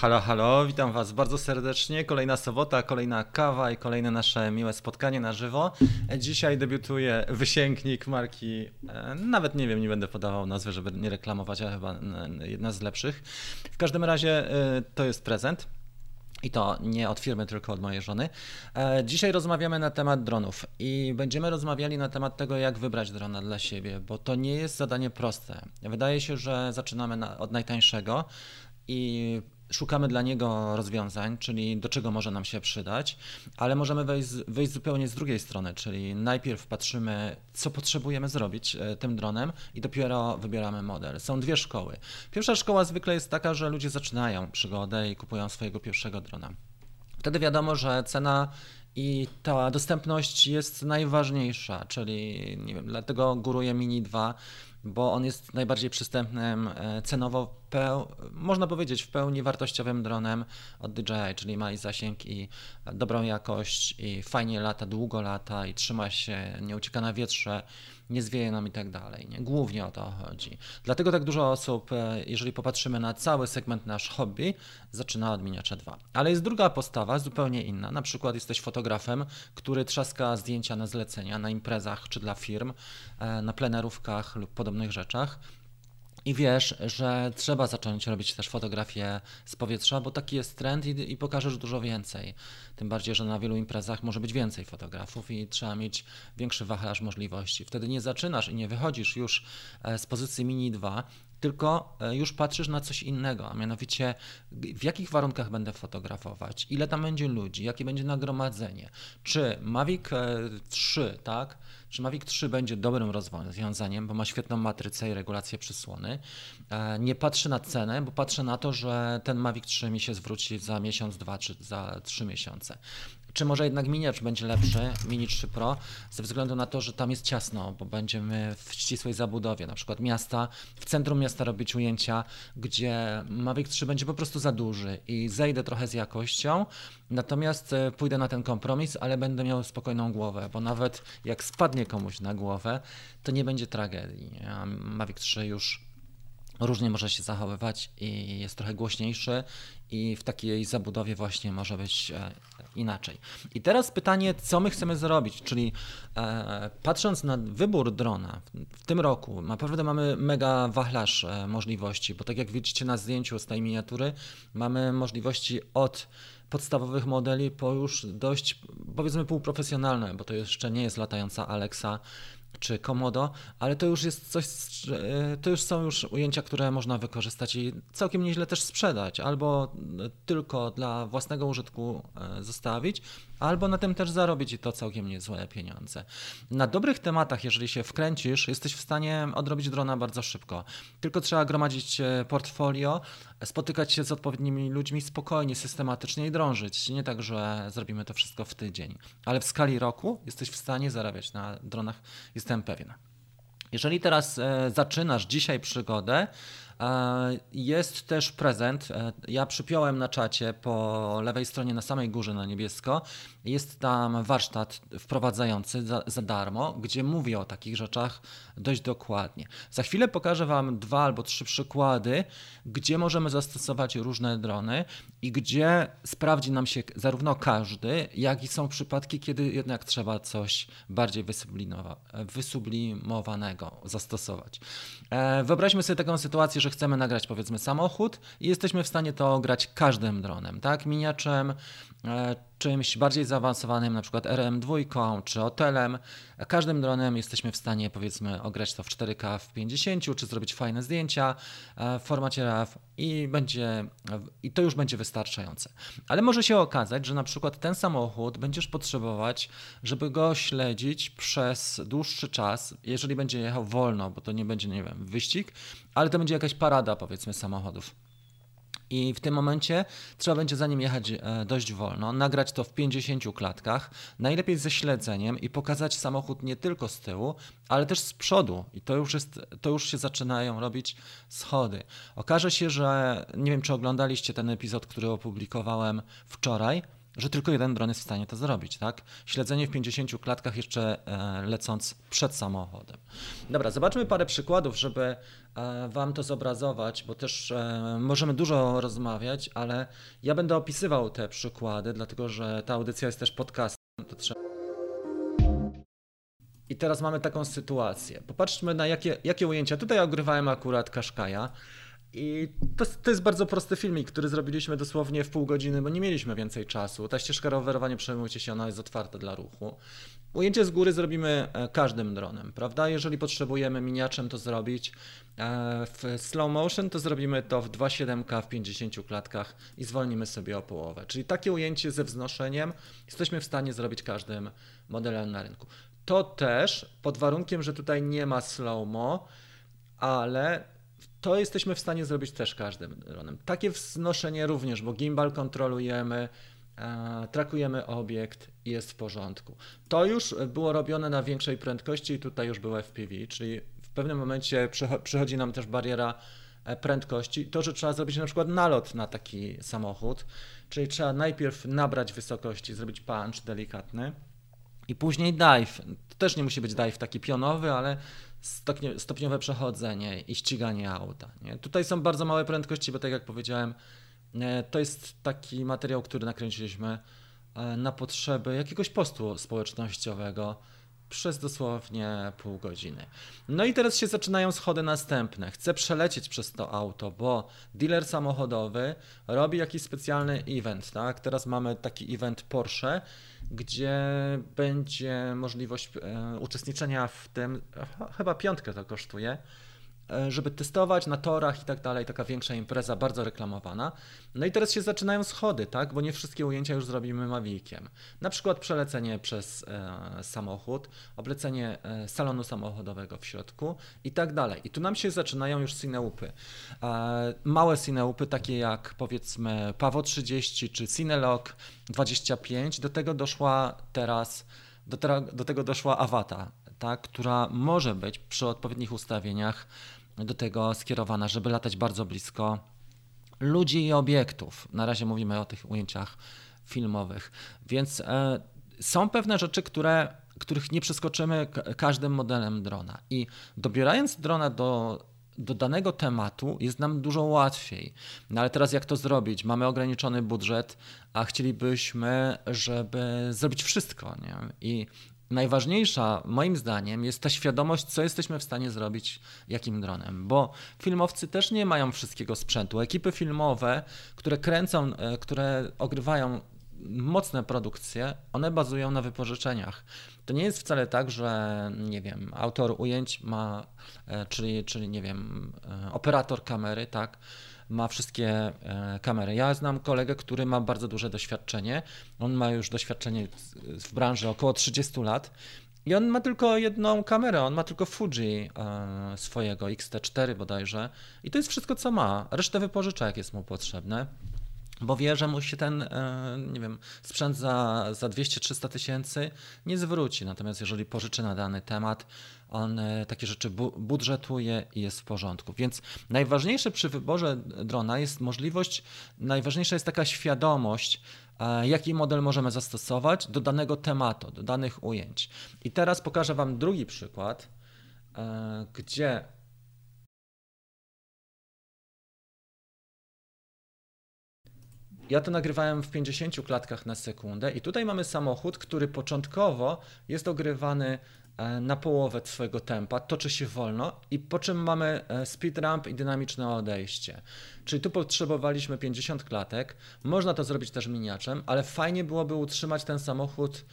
Halo, halo, witam Was bardzo serdecznie. Kolejna sobota, kolejna kawa i kolejne nasze miłe spotkanie na żywo. Dzisiaj debiutuje wysięgnik marki, e, nawet nie wiem, nie będę podawał nazwy, żeby nie reklamować, ale chyba jedna z lepszych. W każdym razie e, to jest prezent. I to nie od firmy, tylko od mojej żony. E, dzisiaj rozmawiamy na temat dronów i będziemy rozmawiali na temat tego, jak wybrać drona dla siebie, bo to nie jest zadanie proste. Wydaje się, że zaczynamy na, od najtańszego i szukamy dla niego rozwiązań, czyli do czego może nam się przydać, ale możemy wejść, wejść zupełnie z drugiej strony, czyli najpierw patrzymy, co potrzebujemy zrobić e, tym dronem i dopiero wybieramy model. Są dwie szkoły. Pierwsza szkoła zwykle jest taka, że ludzie zaczynają przygodę i kupują swojego pierwszego drona. Wtedy wiadomo, że cena i ta dostępność jest najważniejsza, czyli nie wiem, dlatego góruje Mini 2 bo on jest najbardziej przystępnym e, cenowo, można powiedzieć, w pełni wartościowym dronem od DJI, czyli ma i zasięg, i dobrą jakość, i fajnie lata, długo lata, i trzyma się, nie ucieka na wietrze, nie zwieje nam i tak dalej. Nie? Głównie o to chodzi. Dlatego tak dużo osób, e, jeżeli popatrzymy na cały segment nasz hobby, zaczyna od Miniature 2. Ale jest druga postawa, zupełnie inna. Na przykład jesteś fotografem, który trzaska zdjęcia na zlecenia, na imprezach czy dla firm, e, na plenerówkach lub podobnych rzeczach i wiesz, że trzeba zacząć robić też fotografie z powietrza, bo taki jest trend i, i, pokażesz dużo więcej. Tym bardziej, że na wielu imprezach może być więcej fotografów i trzeba mieć większy wachlarz możliwości. Wtedy nie zaczynasz i nie wychodzisz już e, z pozycji Mini 2, tylko e, już patrzysz na coś innego, a mianowicie w jakich warunkach będę fotografować, ile tam będzie ludzi, jakie będzie nagromadzenie, czy Mavic 3, e, tak? Czy Mavic 3 będzie dobrym rozwiązaniem, bo ma świetną matrycę i regulację przysłony. E, nie patrzę na cenę, bo patrzę na to, że ten Mavic 3 mi się zwróci za miesiąc, dwa czy za trzy miesiące. Czy może jednak Miniacz będzie lepszy, Mini 3 Pro, ze względu na to, że tam jest ciasno, bo będziemy w ścisłej zabudowie, na przykład miasta, w centrum miasta robić ujęcia, gdzie Mavic 3 będzie po prostu za duży i zejdę trochę z jakością, natomiast e, pójdę na ten kompromis, ale będę miał spokojną głowę, bo nawet jak spadnie komuś na głowę, to nie będzie tragedii. Mavic 3 już różnie może się zachowywać i jest trochę głośniejszy i w takiej zabudowie właśnie może być e, inaczej. I teraz pytanie, co my chcemy zrobić, czyli e, patrząc na wybór drona w tym roku, naprawdę mamy mega wachlarz e, możliwości, bo tak jak widzicie na zdjęciu z tej miniatury, mamy możliwości od podstawowych modeli po już dość powiedzmy półprofesjonalne, bo to jeszcze nie jest latająca Alexa, czy Komodo, ale to już jest coś, to już są już ujęcia, które można wykorzystać i całkiem nieźle też sprzedać, albo tylko dla własnego użytku e, zostawić, albo na tym też zarobić i to całkiem niezłe pieniądze. Na dobrych tematach, jeżeli się wkręcisz, jesteś w stanie odrobić drona bardzo szybko. Tylko trzeba gromadzić e, portfolio, spotykać się z odpowiednimi ludźmi spokojnie, systematycznie i drążyć. Nie tak, że zrobimy to wszystko w tydzień, ale w skali roku jesteś w stanie zarabiać na dronach, jestem pewien. Jeżeli teraz e, zaczynasz dzisiaj przygodę, jest też prezent. E, ja przypiąłem na czacie po lewej stronie na samej górze na niebiesko. Jest tam warsztat wprowadzający za, za, darmo, gdzie mówię o takich rzeczach dość dokładnie. Za chwilę pokażę Wam dwa albo trzy przykłady, gdzie możemy zastosować różne drony i gdzie sprawdzi nam się zarówno każdy, jak i są przypadki, kiedy jednak trzeba coś bardziej wysublimowanego zastosować. E, wyobraźmy sobie taką sytuację, że chcemy nagrać powiedzmy samochód i jesteśmy w stanie to grać każdym dronem, tak? Miniaczem, e, czymś bardziej zaawansowanym, na przykład RM2 czy hotelem. Każdym dronem jesteśmy w stanie powiedzmy ograć to w 4K w 50 czy zrobić fajne zdjęcia e, w formacie RAW i będzie i to już będzie wystarczające. Ale może się okazać, że na przykład ten samochód będziesz potrzebować, żeby go śledzić przez dłuższy czas, jeżeli będzie jechał wolno, bo to nie będzie, nie wiem, wyścig, ale to będzie jakaś parada powiedzmy samochodów. I w tym momencie trzeba będzie za nim jechać e, dość wolno, nagrać to w 50 klatkach, najlepiej ze śledzeniem i pokazać samochód nie tylko z tyłu, ale też z przodu. I to już, jest, to już się zaczynają robić schody. Okaże się, że nie wiem, czy oglądaliście ten epizod, który opublikowałem wczoraj że tylko jeden dron jest w stanie to zrobić, tak? Śledzenie w 50 klatkach jeszcze e, lecąc przed samochodem. Dobra, zobaczmy parę przykładów, żeby e, Wam to zobrazować, bo też e, możemy dużo rozmawiać, ale ja będę opisywał te przykłady, dlatego że ta audycja jest też podcastem, to trzeba i teraz mamy taką sytuację. Popatrzmy na jakie, jakie ujęcia. Tutaj ogrywałem akurat Kaszkaja. I to, to jest bardzo prosty filmik, który zrobiliśmy dosłownie w pół godziny, bo nie mieliśmy więcej czasu. Ta ścieżka rowerowa, nie przejmujcie się, ona jest otwarta dla ruchu. Ujęcie z góry zrobimy e, każdym dronem, prawda? Jeżeli potrzebujemy miniaczem to zrobić e, w slow motion, to zrobimy to w 2.7K w 50 klatkach i zwolnimy sobie o połowę. Czyli takie ujęcie ze wznoszeniem jesteśmy w stanie zrobić każdym modelem na rynku. To też pod warunkiem, że tutaj nie ma slow-mo, ale to jesteśmy w stanie zrobić też każdym dronem. Takie wznoszenie również, bo gimbal kontrolujemy, e, trakujemy obiekt jest w porządku. To już było robione na większej prędkości i tutaj już było FPV, czyli w pewnym momencie przychodzi nam też bariera e, prędkości. To, że trzeba zrobić na przykład nalot na taki samochód, czyli trzeba najpierw nabrać wysokości, zrobić punch delikatny, i później dive. To też nie musi być dive taki pionowy, ale stopniowe przechodzenie i ściganie auta. Nie? Tutaj są bardzo małe prędkości, bo tak jak powiedziałem, e, to jest taki materiał, który nakręciliśmy e, na potrzeby jakiegoś postu społecznościowego przez dosłownie pół godziny. No i teraz się zaczynają schody następne. Chcę przelecieć przez to auto, bo dealer samochodowy robi jakiś specjalny event. Tak? Teraz mamy taki event Porsche gdzie będzie możliwość e, uczestniczenia w tym, chyba piątkę to kosztuje, żeby testować na torach i tak dalej, taka większa impreza, bardzo reklamowana. No i teraz się zaczynają schody, tak, bo nie wszystkie ujęcia już zrobimy Maviciem. Na przykład przelecenie przez e, samochód, oblecenie e, salonu samochodowego w środku i tak dalej. I tu nam się zaczynają już cineupy. E, małe cineupy, takie jak powiedzmy Pawo 30 czy Cinelog 25, do tego doszła teraz, do, do tego doszła Awata, tak, która może być przy odpowiednich ustawieniach do tego skierowana, żeby latać bardzo blisko ludzi i obiektów. Na razie mówimy o tych ujęciach filmowych. Więc e, są pewne rzeczy, które, których nie przeskoczymy każdym modelem drona. I dobierając drona do, do danego tematu jest nam dużo łatwiej. No ale teraz jak to zrobić? Mamy ograniczony budżet, a chcielibyśmy, żeby zrobić wszystko. Nie? I najważniejsza moim zdaniem jest ta świadomość, co jesteśmy w stanie zrobić jakim dronem, bo filmowcy też nie mają wszystkiego sprzętu. Ekipy filmowe, które kręcą, e, które ogrywają mocne produkcje, one bazują na wypożyczeniach. To nie jest wcale tak, że nie wiem, autor ujęć ma, e, czyli, czyli nie wiem, e, operator kamery, tak, ma wszystkie e, kamery. Ja znam kolegę, który ma bardzo duże doświadczenie. On ma już doświadczenie w branży około 30 lat. I on ma tylko jedną kamerę, on ma tylko Fuji e, swojego XT4 bodajże. I to jest wszystko, co ma. Resztę wypożycza, jak jest mu potrzebne bo wie, że mu się ten, e, nie wiem, sprzęt za, za 200-300 tysięcy nie zwróci. Natomiast jeżeli pożyczy na dany temat, on e, takie rzeczy budżetuje i jest w porządku. Więc najważniejsze przy wyborze drona jest możliwość, najważniejsza jest taka świadomość, e, jaki model możemy zastosować do danego tematu, do danych ujęć. I teraz pokażę Wam drugi przykład, gdzie Ja to nagrywałem w 50 klatkach na sekundę i tutaj mamy samochód, który początkowo jest ogrywany e, na połowę swojego tempa, toczy się wolno i po czym mamy e, speed ramp i dynamiczne odejście. Czyli tu potrzebowaliśmy 50 klatek. Można to zrobić też miniaczem, ale fajnie byłoby utrzymać ten samochód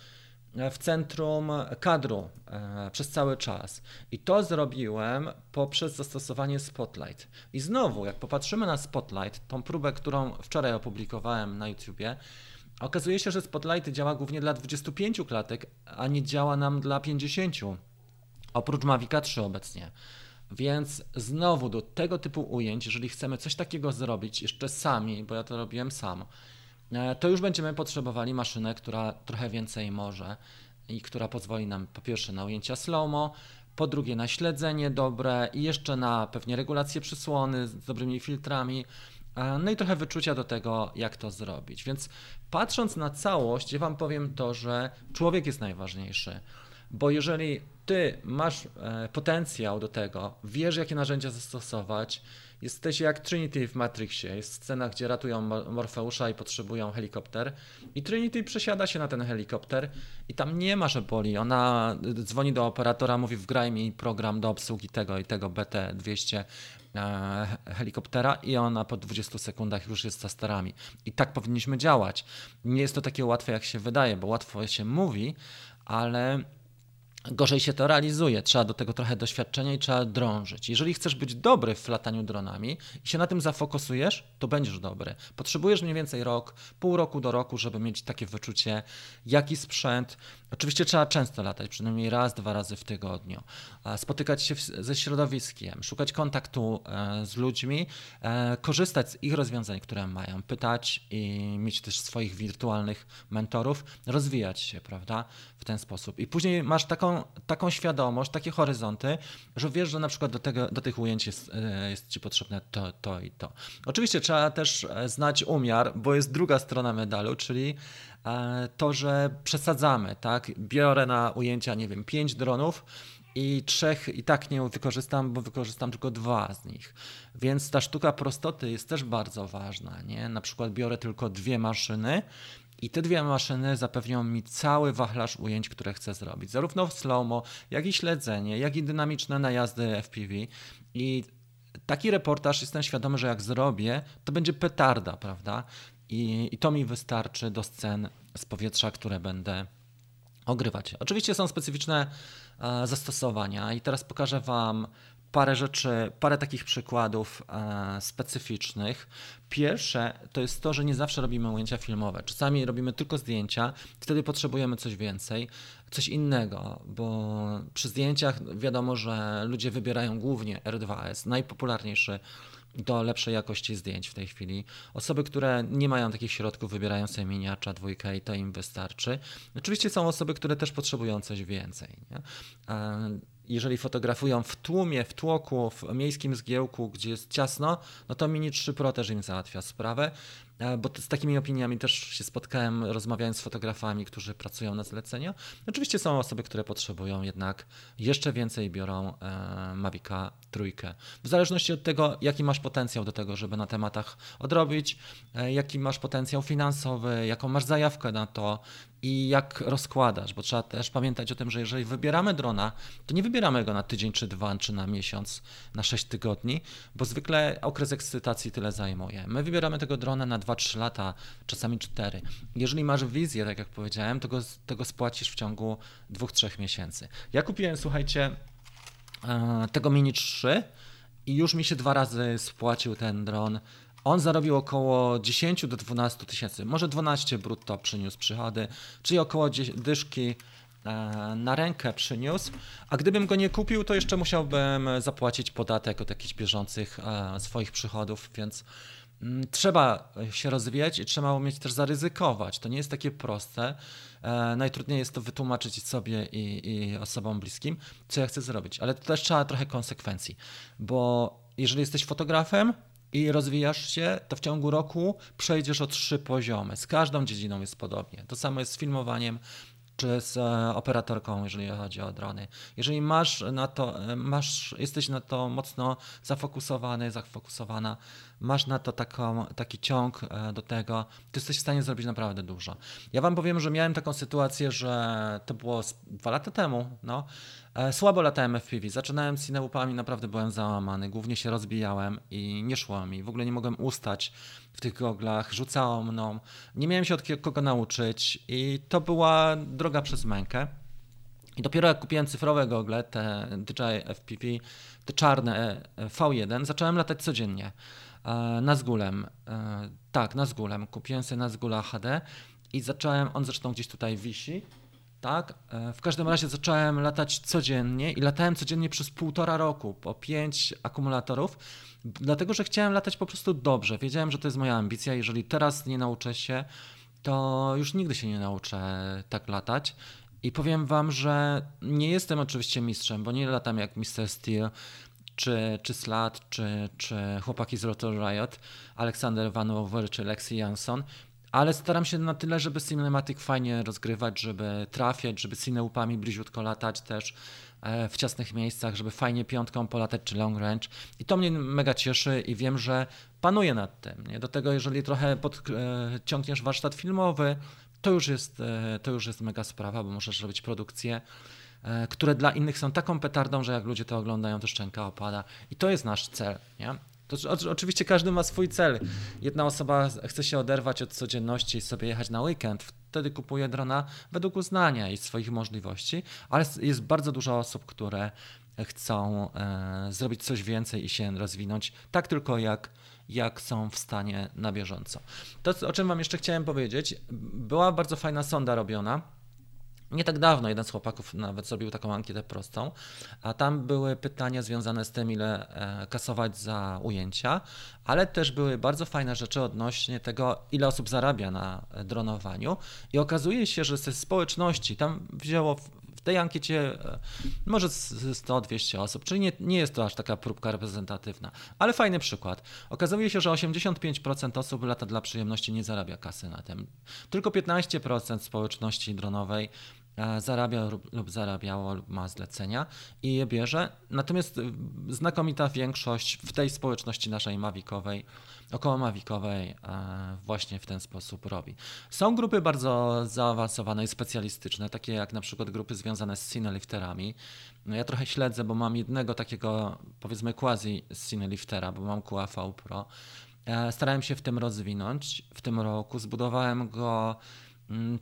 w centrum kadru e, przez cały czas. I to zrobiłem poprzez zastosowanie Spotlight. I znowu, jak popatrzymy na Spotlight, tą próbę, którą wczoraj opublikowałem na YouTubie, okazuje się, że Spotlight działa głównie dla 25 klatek, a nie działa nam dla 50. Oprócz Mavica 3 obecnie. Więc znowu do tego typu ujęć, jeżeli chcemy coś takiego zrobić jeszcze sami, bo ja to robiłem sam, to już będziemy potrzebowali maszynę, która trochę więcej może i która pozwoli nam po pierwsze na ujęcia slow-mo, po drugie na śledzenie dobre i jeszcze na pewnie regulację przysłony z dobrymi filtrami, no i trochę wyczucia do tego, jak to zrobić. Więc patrząc na całość, ja Wam powiem to, że człowiek jest najważniejszy. Bo jeżeli ty masz e, potencjał do tego, wiesz, jakie narzędzia zastosować, jesteś jak Trinity w Matrixie. Jest scena, gdzie ratują Morfeusza i potrzebują helikopter. I Trinity przesiada się na ten helikopter i tam nie ma, że boli. Ona dzwoni do operatora, mówi wgraj mi program do obsługi tego i tego BT-200 e, helikoptera i ona po 20 sekundach już jest za sterami. I tak powinniśmy działać. Nie jest to takie łatwe, jak się wydaje, bo łatwo się mówi, ale gorzej się to realizuje. Trzeba do tego trochę doświadczenia i trzeba drążyć. Jeżeli chcesz być dobry w lataniu dronami i się na tym zafokusujesz, to będziesz dobry. Potrzebujesz mniej więcej rok, pół roku do roku, żeby mieć takie wyczucie, jaki sprzęt. Oczywiście trzeba często latać, przynajmniej raz, dwa razy w tygodniu. Spotykać się ze środowiskiem, szukać kontaktu e, z ludźmi, e, korzystać z ich rozwiązań, które mają, pytać i mieć też swoich wirtualnych mentorów, rozwijać się, prawda, w ten sposób. I później masz taką taką, świadomość, takie horyzonty, że wiesz, że na przykład do, tego, do tych ujęć jest, e, jest ci potrzebne to, to i to. Oczywiście trzeba też e, znać umiar, bo jest druga strona medalu, czyli e, to, że przesadzamy, tak? Biorę na ujęcia, nie wiem, pięć dronów, i trzech i tak nie wykorzystam, bo wykorzystam tylko dwa z nich. Więc ta sztuka prostoty jest też bardzo ważna. Nie? Na przykład biorę tylko dwie maszyny i te dwie maszyny zapewnią mi cały wachlarz ujęć, które chcę zrobić. Zarówno slow-mo, jak i śledzenie, jak i dynamiczne najazdy FPV. I taki reportaż jestem świadomy, że jak zrobię, to będzie petarda, prawda? I, i to mi wystarczy do scen z powietrza, które będę ogrywać. Oczywiście są specyficzne e, zastosowania i teraz pokażę Wam parę rzeczy, parę takich przykładów e, specyficznych. Pierwsze to jest to, że nie zawsze robimy ujęcia filmowe. Czasami robimy tylko zdjęcia, wtedy potrzebujemy coś więcej, coś innego, bo przy zdjęciach wiadomo, że ludzie wybierają głównie R2S, najpopularniejszy do lepszej jakości zdjęć w tej chwili. Osoby, które nie mają takich środków, wybierają sobie miniacza, dwójkę i to im wystarczy. Oczywiście są osoby, które też potrzebują coś więcej. Nie? E, jeżeli fotografują w tłumie, w tłoku, w miejskim zgiełku, gdzie jest ciasno, no to Mini 3 Pro też im załatwia sprawę, bo z takimi opiniami też się spotkałem, rozmawiając z fotografami, którzy pracują na zlecenia. Oczywiście są osoby, które potrzebują jednak jeszcze więcej biorą e, Mavica trójkę. W zależności od tego, jaki masz potencjał do tego, żeby na tematach odrobić, e, jaki masz potencjał finansowy, jaką masz zajawkę na to, i jak rozkładasz, bo trzeba też pamiętać o tym, że jeżeli wybieramy drona, to nie wybieramy go na tydzień, czy dwa, czy na miesiąc, na sześć tygodni, bo zwykle okres ekscytacji tyle zajmuje. My wybieramy tego drona na 2-3 lata, czasami 4. Jeżeli masz wizję, tak jak powiedziałem, to go, spłacisz w ciągu 2-3 miesięcy. Ja kupiłem, słuchajcie, e, tego Mini 3 i już mi się dwa razy spłacił ten dron on zarobił około 10 do 12 tysięcy, może 12 brutto przyniósł przychody, czyli około dyszki e, na rękę przyniósł, a gdybym go nie kupił, to jeszcze musiałbym zapłacić podatek od jakichś bieżących e, swoich przychodów, więc mm, trzeba się rozwijać i trzeba umieć też zaryzykować. To nie jest takie proste. E, najtrudniej jest to wytłumaczyć sobie i, i osobom bliskim, co ja chcę zrobić, ale to też trzeba trochę konsekwencji, bo jeżeli jesteś fotografem, i rozwijasz się, to w ciągu roku przejdziesz o trzy poziomy. Z każdą dziedziną jest podobnie. To samo jest z filmowaniem czy z e, operatorką, jeżeli chodzi o drony. Jeżeli masz na to, e, masz, jesteś na to mocno zafokusowany, zafokusowana, masz na to taką, taki ciąg e, do tego, to jesteś w stanie zrobić naprawdę dużo. Ja wam powiem, że miałem taką sytuację, że to było dwa lata temu, no, E, słabo latałem FPV. Zaczynałem z cinełupami, naprawdę byłem załamany. Głównie się rozbijałem i nie szło mi. W ogóle nie mogłem ustać w tych goglach. Rzucało mną. Nie miałem się od kogo nauczyć i to była droga przez mękę. I dopiero jak kupiłem cyfrowe gogle, te DJI FPV, te czarne e, V1, zacząłem latać codziennie. E, na zgulem. Tak, na zgulem. Kupiłem sobie na zgula HD i zacząłem, on zresztą gdzieś tutaj wisi, tak? E, w każdym razie zacząłem latać codziennie i latałem codziennie przez półtora roku po pięć akumulatorów, dlatego że chciałem latać po prostu dobrze. Wiedziałem, że to jest moja ambicja. Jeżeli teraz nie nauczę się, to już nigdy się nie nauczę tak latać. I powiem Wam, że nie jestem oczywiście mistrzem, bo nie latam jak Mr. Steel, czy, czy Slat, czy, czy chłopaki z Rotor Riot, Aleksander Vanover czy Lexi Jansson, ale staram się na tyle, żeby Cinematic fajnie rozgrywać, żeby trafiać, żeby cineupami bliziutko latać też e, w ciasnych miejscach, żeby fajnie piątką polatać czy long range. I to mnie mega cieszy i wiem, że panuję nad tym. Nie? Do tego, jeżeli trochę podciągniesz warsztat filmowy, to już, jest, e, to już jest mega sprawa, bo możesz robić produkcje, e, które dla innych są taką petardą, że jak ludzie to oglądają, to szczęka opada. I to jest nasz cel. Nie? To oczywiście każdy ma swój cel. Jedna osoba chce się oderwać od codzienności i sobie jechać na weekend, wtedy kupuje drona według uznania i swoich możliwości, ale jest bardzo dużo osób, które chcą e, zrobić coś więcej i się rozwinąć, tak tylko jak, jak są w stanie na bieżąco. To, o czym Wam jeszcze chciałem powiedzieć, była bardzo fajna sonda robiona nie tak dawno jeden z chłopaków nawet zrobił taką ankietę prostą, a tam były pytania związane z tym, ile e, kasować za ujęcia, ale też były bardzo fajne rzeczy odnośnie tego, ile osób zarabia na dronowaniu. I okazuje się, że ze społeczności tam wzięło tej ankiecie e, może 100-200 osób, czyli nie, nie jest to aż taka próbka reprezentatywna, ale fajny przykład. Okazuje się, że 85% osób lata dla przyjemności nie zarabia kasy na tym. Tylko 15% społeczności dronowej zarabia lub zarabiało lub ma zlecenia i je bierze. Natomiast y, znakomita większość w tej społeczności naszej mawikowej, około mawikowej e, właśnie w ten sposób robi. Są grupy bardzo zaawansowane i specjalistyczne, takie jak na przykład grupy związane z cinelifterami. No ja trochę śledzę, bo mam jednego takiego powiedzmy quasi cineliftera, bo mam QAV Pro. E, starałem się w tym rozwinąć w tym roku. Zbudowałem go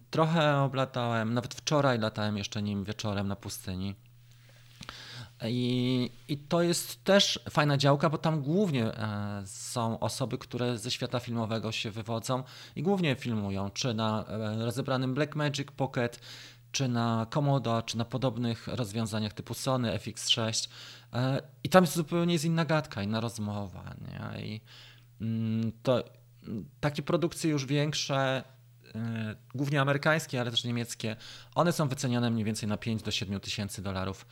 trochę oblatałem, nawet wczoraj latałem jeszcze nim wieczorem na pustyni. I, I to jest też fajna działka, bo tam głównie e, są osoby, które ze świata filmowego się wywodzą i głównie filmują, czy na e, rozebranym Blackmagic Pocket, czy na Komodo, czy na podobnych rozwiązaniach typu Sony FX6. E, I tam jest zupełnie jest inna gadka, inna rozmowa. Nie? I mm, to takie produkcje już większe głównie amerykańskie, ale też niemieckie, one są wycenione mniej więcej na 5 do 7 tysięcy dolarów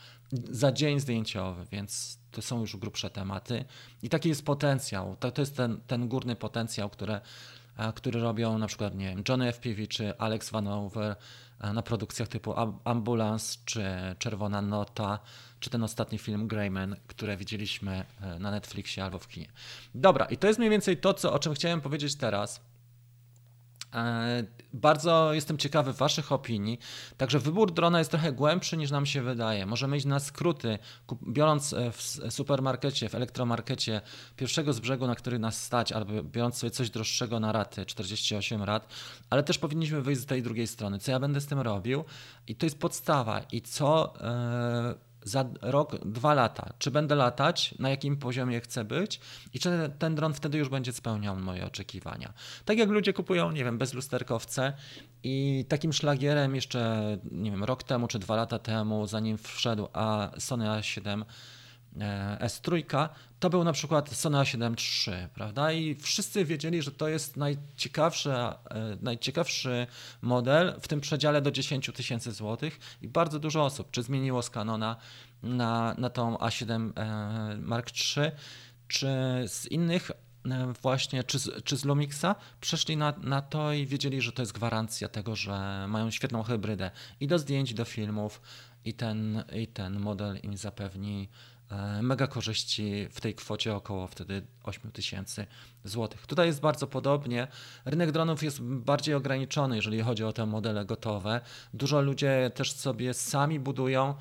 za dzień zdjęciowy, więc to są już grubsze tematy. I taki jest potencjał. To, to jest ten, ten górny potencjał, który, e, który robią na przykład nie wiem, Johnny FPV czy Alex Vanover e, na produkcjach typu Ambulance czy Czerwona Nota, czy ten ostatni film Greyman, które widzieliśmy na Netflixie albo w kinie. Dobra, i to jest mniej więcej to, co, o czym chciałem powiedzieć teraz. E, bardzo jestem ciekawy Waszych opinii. Także wybór drona jest trochę głębszy niż nam się wydaje. Możemy iść na skróty, biorąc e, w supermarkecie, w elektromarkecie pierwszego z brzegu, na który nas stać, albo biorąc sobie coś droższego na raty, 48 rat, ale też powinniśmy wyjść z tej drugiej strony. Co ja będę z tym robił? I to jest podstawa. I co. Yy za rok, dwa lata, czy będę latać, na jakim poziomie chcę być? I czy ten dron wtedy już będzie spełniał moje oczekiwania. Tak jak ludzie kupują, nie wiem, bezlusterkowce i takim szlagierem jeszcze, nie wiem, rok temu czy dwa lata temu, zanim wszedł a Sony A7 e, S3, to był na przykład Sony A7 III, prawda? I wszyscy wiedzieli, że to jest najciekawszy, e, najciekawszy model w tym przedziale do 10 tysięcy złotych i bardzo dużo osób, czy zmieniło z Canona na, na tą A7 e, Mark III, czy z innych e, właśnie, czy z, czy z Lumixa, przeszli na, na to i wiedzieli, że to jest gwarancja tego, że mają świetną hybrydę i do zdjęć, i do filmów i ten, i ten model im zapewni E, mega korzyści w tej kwocie około wtedy 8 tysięcy złotych. Tutaj jest bardzo podobnie. Rynek dronów jest bardziej ograniczony, jeżeli chodzi o te modele gotowe. Dużo ludzie też sobie sami budują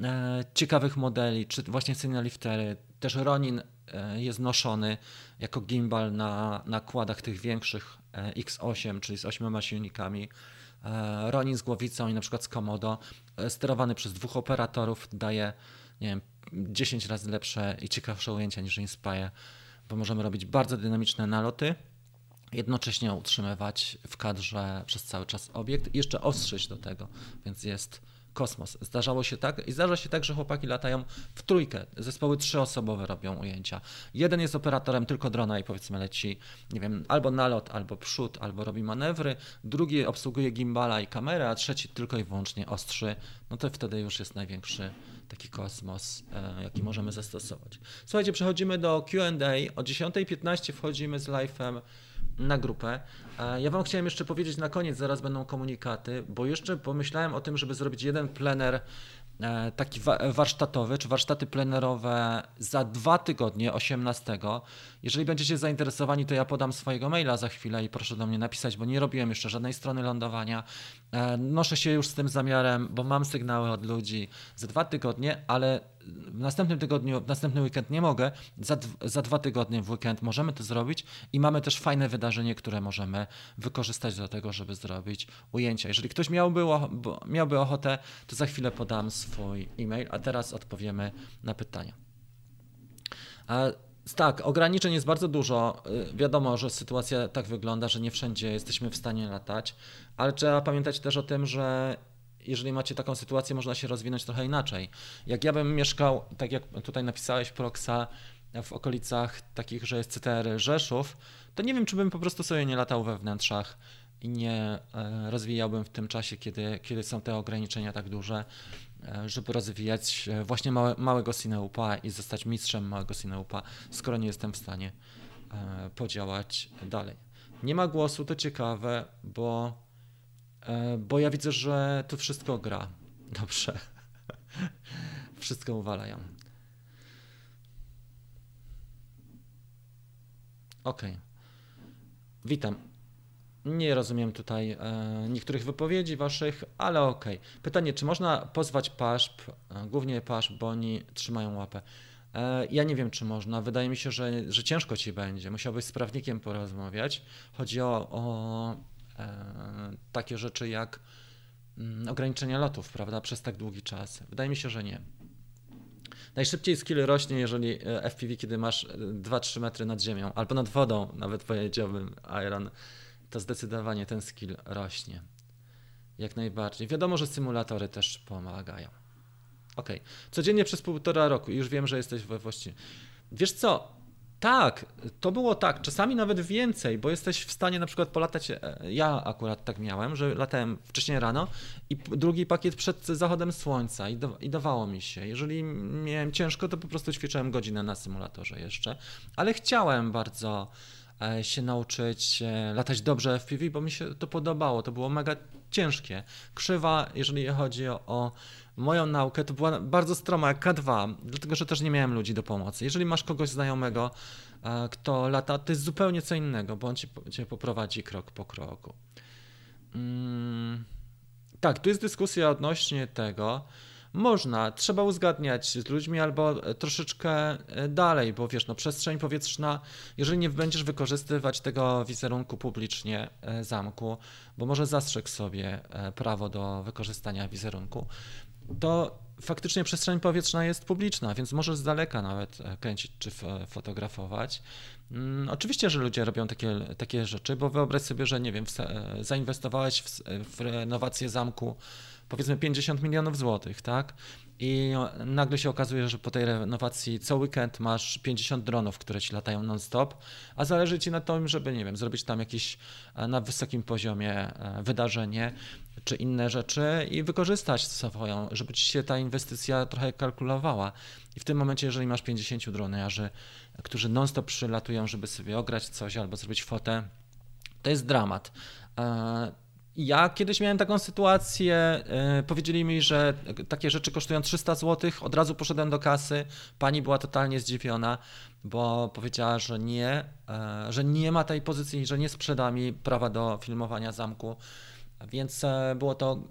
e, ciekawych modeli, czy właśnie liftery. Też Ronin e, jest noszony jako gimbal na nakładach tych większych X8, czyli z ośmioma silnikami. Ronin z głowicą i na przykład z Komodo, sterowany przez dwóch operatorów, daje nie wiem, 10 razy lepsze i ciekawsze ujęcia niż Inspire, bo możemy robić bardzo dynamiczne naloty jednocześnie utrzymywać w kadrze przez cały czas obiekt i jeszcze ostrzyć do tego, więc jest kosmos. Zdarzało się tak i zdarza się tak, że chłopaki latają w trójkę. Zespoły trzyosobowe robią ujęcia. Jeden jest operatorem tylko drona i powiedzmy leci, nie wiem, albo nalot, albo przód, albo robi manewry. Drugi obsługuje gimbala i kamerę, a trzeci tylko i wyłącznie ostrzy. No to wtedy już jest największy taki kosmos, e, jaki możemy zastosować. Słuchajcie, przechodzimy do Q&A. O 10.15 wchodzimy z live'em na grupę. Ja Wam chciałem jeszcze powiedzieć na koniec, zaraz będą komunikaty, bo jeszcze pomyślałem o tym, żeby zrobić jeden plener e, taki warsztatowy, czy warsztaty plenerowe za dwa tygodnie, 18. Jeżeli będziecie zainteresowani, to ja podam swojego maila za chwilę i proszę do mnie napisać, bo nie robiłem jeszcze żadnej strony lądowania. E, noszę się już z tym zamiarem, bo mam sygnały od ludzi za dwa tygodnie, ale w następnym tygodniu, w następny weekend nie mogę, za, za dwa tygodnie w weekend możemy to zrobić i mamy też fajne wydarzenie, które możemy wykorzystać do tego, żeby zrobić ujęcia. Jeżeli ktoś miałby, miałby ochotę, to za chwilę podam swój e-mail, a teraz odpowiemy na pytania. Tak, ograniczeń jest bardzo dużo. Y, wiadomo, że sytuacja tak wygląda, że nie wszędzie jesteśmy w stanie latać, ale trzeba pamiętać też o tym, że jeżeli macie taką sytuację, można się rozwinąć trochę inaczej. Jak ja bym mieszkał, tak jak tutaj napisałeś, Proxa, w okolicach takich, że jest CTR Rzeszów, to nie wiem, czy bym po prostu sobie nie latał we wnętrzach i nie e, rozwijałbym w tym czasie, kiedy, kiedy są te ograniczenia tak duże, żeby rozwijać e, właśnie małe, małego Cineupa i zostać mistrzem małego Cineupa, skoro nie jestem w stanie podziałać dalej. Nie ma głosu, to ciekawe, bo E, bo ja widzę, że tu wszystko gra. Dobrze. wszystko uwalają. Ok. Witam. Nie rozumiem tutaj e, niektórych wypowiedzi waszych, ale ok. Pytanie, czy można pozwać PASZP, e, głównie PASZP, bo oni trzymają łapę. E, ja nie wiem, czy można. Wydaje mi się, że, że ciężko ci będzie. Musiałbyś z prawnikiem porozmawiać. Chodzi o, o E, takie rzeczy jak mm, ograniczenia lotów, prawda, przez tak długi czas? Wydaje mi się, że nie. Najszybciej skill rośnie, jeżeli e, FPV, kiedy masz 2-3 e, metry nad ziemią, albo nad wodą, nawet powiedziałbym Iron, to zdecydowanie ten skill rośnie. Jak najbardziej. Wiadomo, że symulatory też pomagają. Ok. Codziennie przez półtora roku. Już wiem, że jesteś we właściwie. Wiesz co? Tak, to było tak, czasami nawet więcej, bo jesteś w stanie na przykład polatać. E, ja akurat tak miałem, że latałem wcześniej rano i drugi pakiet przed zachodem słońca i, do, i dawało mi się. Jeżeli miałem ciężko, to po prostu ćwiczyłem godzinę na symulatorze jeszcze, ale chciałem bardzo się nauczyć e, latać dobrze FPV, bo mi się to podobało. To było mega ciężkie. Krzywa, jeżeli chodzi o, o moją naukę, to była bardzo stroma, jak K2, dlatego że też nie miałem ludzi do pomocy. Jeżeli masz kogoś znajomego, e, kto lata, to jest zupełnie co innego, bo on cię, cię poprowadzi krok po kroku. Mm, tak, tu jest dyskusja odnośnie tego. Można, trzeba uzgadniać z ludźmi albo troszeczkę e, dalej, bo wiesz, no przestrzeń powietrzna, jeżeli nie będziesz wykorzystywać tego wizerunku publicznie e, zamku, bo może zastrzeg sobie prawo do wykorzystania wizerunku, to faktycznie przestrzeń powietrzna jest publiczna, więc możesz z daleka nawet e, kręcić czy fotografować. Mm, oczywiście, że ludzie robią takie, takie rzeczy, bo wyobraź sobie, że nie wiem, e, zainwestowałeś w, w renowację zamku powiedzmy 50 milionów złotych, tak? I nagle się okazuje, że po tej renowacji co weekend masz 50 dronów, które ci latają non-stop, a zależy ci na tym, żeby, nie wiem, zrobić tam jakieś e, na wysokim poziomie wydarzenie czy inne rzeczy i wykorzystać swoją, żeby ci się ta inwestycja trochę kalkulowała. I w tym momencie, jeżeli masz 50 droniarzy, którzy non-stop przylatują, żeby sobie ograć coś albo zrobić fotę, to jest dramat. Ja kiedyś miałem taką sytuację, e, powiedzieli mi, że takie rzeczy kosztują 300 zł, od razu poszedłem do kasy, pani była totalnie zdziwiona, bo powiedziała, że nie, e, że nie ma tej pozycji, że nie sprzeda mi prawa do filmowania zamku Więc e, było to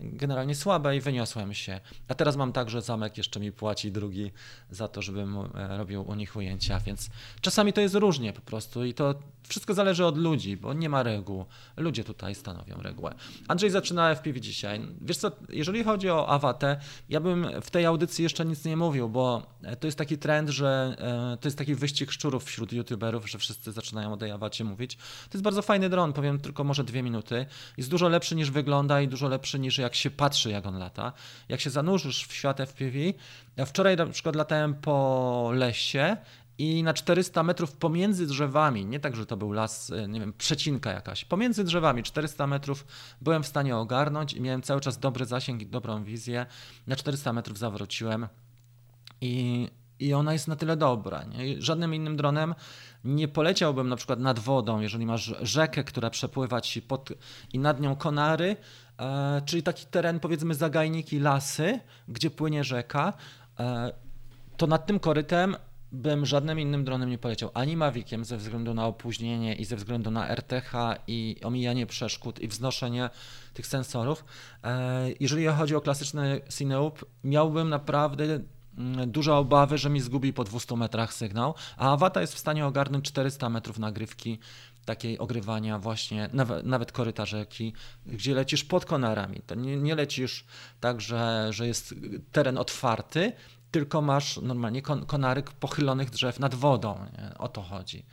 generalnie słabe i wyniosłem się. A teraz mam tak, że zamek jeszcze mi płaci drugi za to, żebym e, robił u nich ujęcia, więc czasami to jest różnie po prostu i to wszystko zależy od ludzi, bo nie ma reguł. Ludzie tutaj stanowią regułę. Andrzej zaczyna FPV dzisiaj. Wiesz co, jeżeli chodzi o awatę, ja bym w tej audycji jeszcze nic nie mówił, bo to jest taki trend, że to jest taki wyścig szczurów wśród youtuberów, że wszyscy zaczynają o tej awacie mówić. To jest bardzo fajny dron, powiem tylko może dwie minuty. Jest dużo lepszy niż wygląda i dużo lepszy niż jak się patrzy, jak on lata. Jak się zanurzysz w świat FPV, ja wczoraj na przykład latałem po lesie i na 400 metrów pomiędzy drzewami, nie tak, że to był las, e, nie wiem, przecinka jakaś, pomiędzy drzewami 400 metrów byłem w stanie ogarnąć i miałem cały czas dobry zasięg i dobrą wizję. Na 400 metrów zawróciłem i, i ona jest na tyle dobra. Nie? Żadnym innym dronem nie poleciałbym na przykład nad wodą, jeżeli masz rzekę, która przepływa ci pod, i nad nią konary, e, czyli taki teren powiedzmy zagajniki, lasy, gdzie płynie rzeka, e, to nad tym korytem bym żadnym innym dronem nie poleciał, ani Maviciem ze względu na opóźnienie i ze względu na RTH i omijanie przeszkód i wznoszenie tych sensorów. E, jeżeli chodzi o klasyczny Cineub, miałbym naprawdę mm, duże obawy, że mi zgubi po 200 metrach sygnał, a Avata jest w stanie ogarnąć 400 metrów nagrywki takiej ogrywania właśnie, nawet, nawet koryta rzeki, gdzie lecisz pod konarami. To nie, nie lecisz tak, że, że jest teren otwarty, tylko masz normalnie kon konaryk pochylonych drzew nad wodą. Nie? O to chodzi.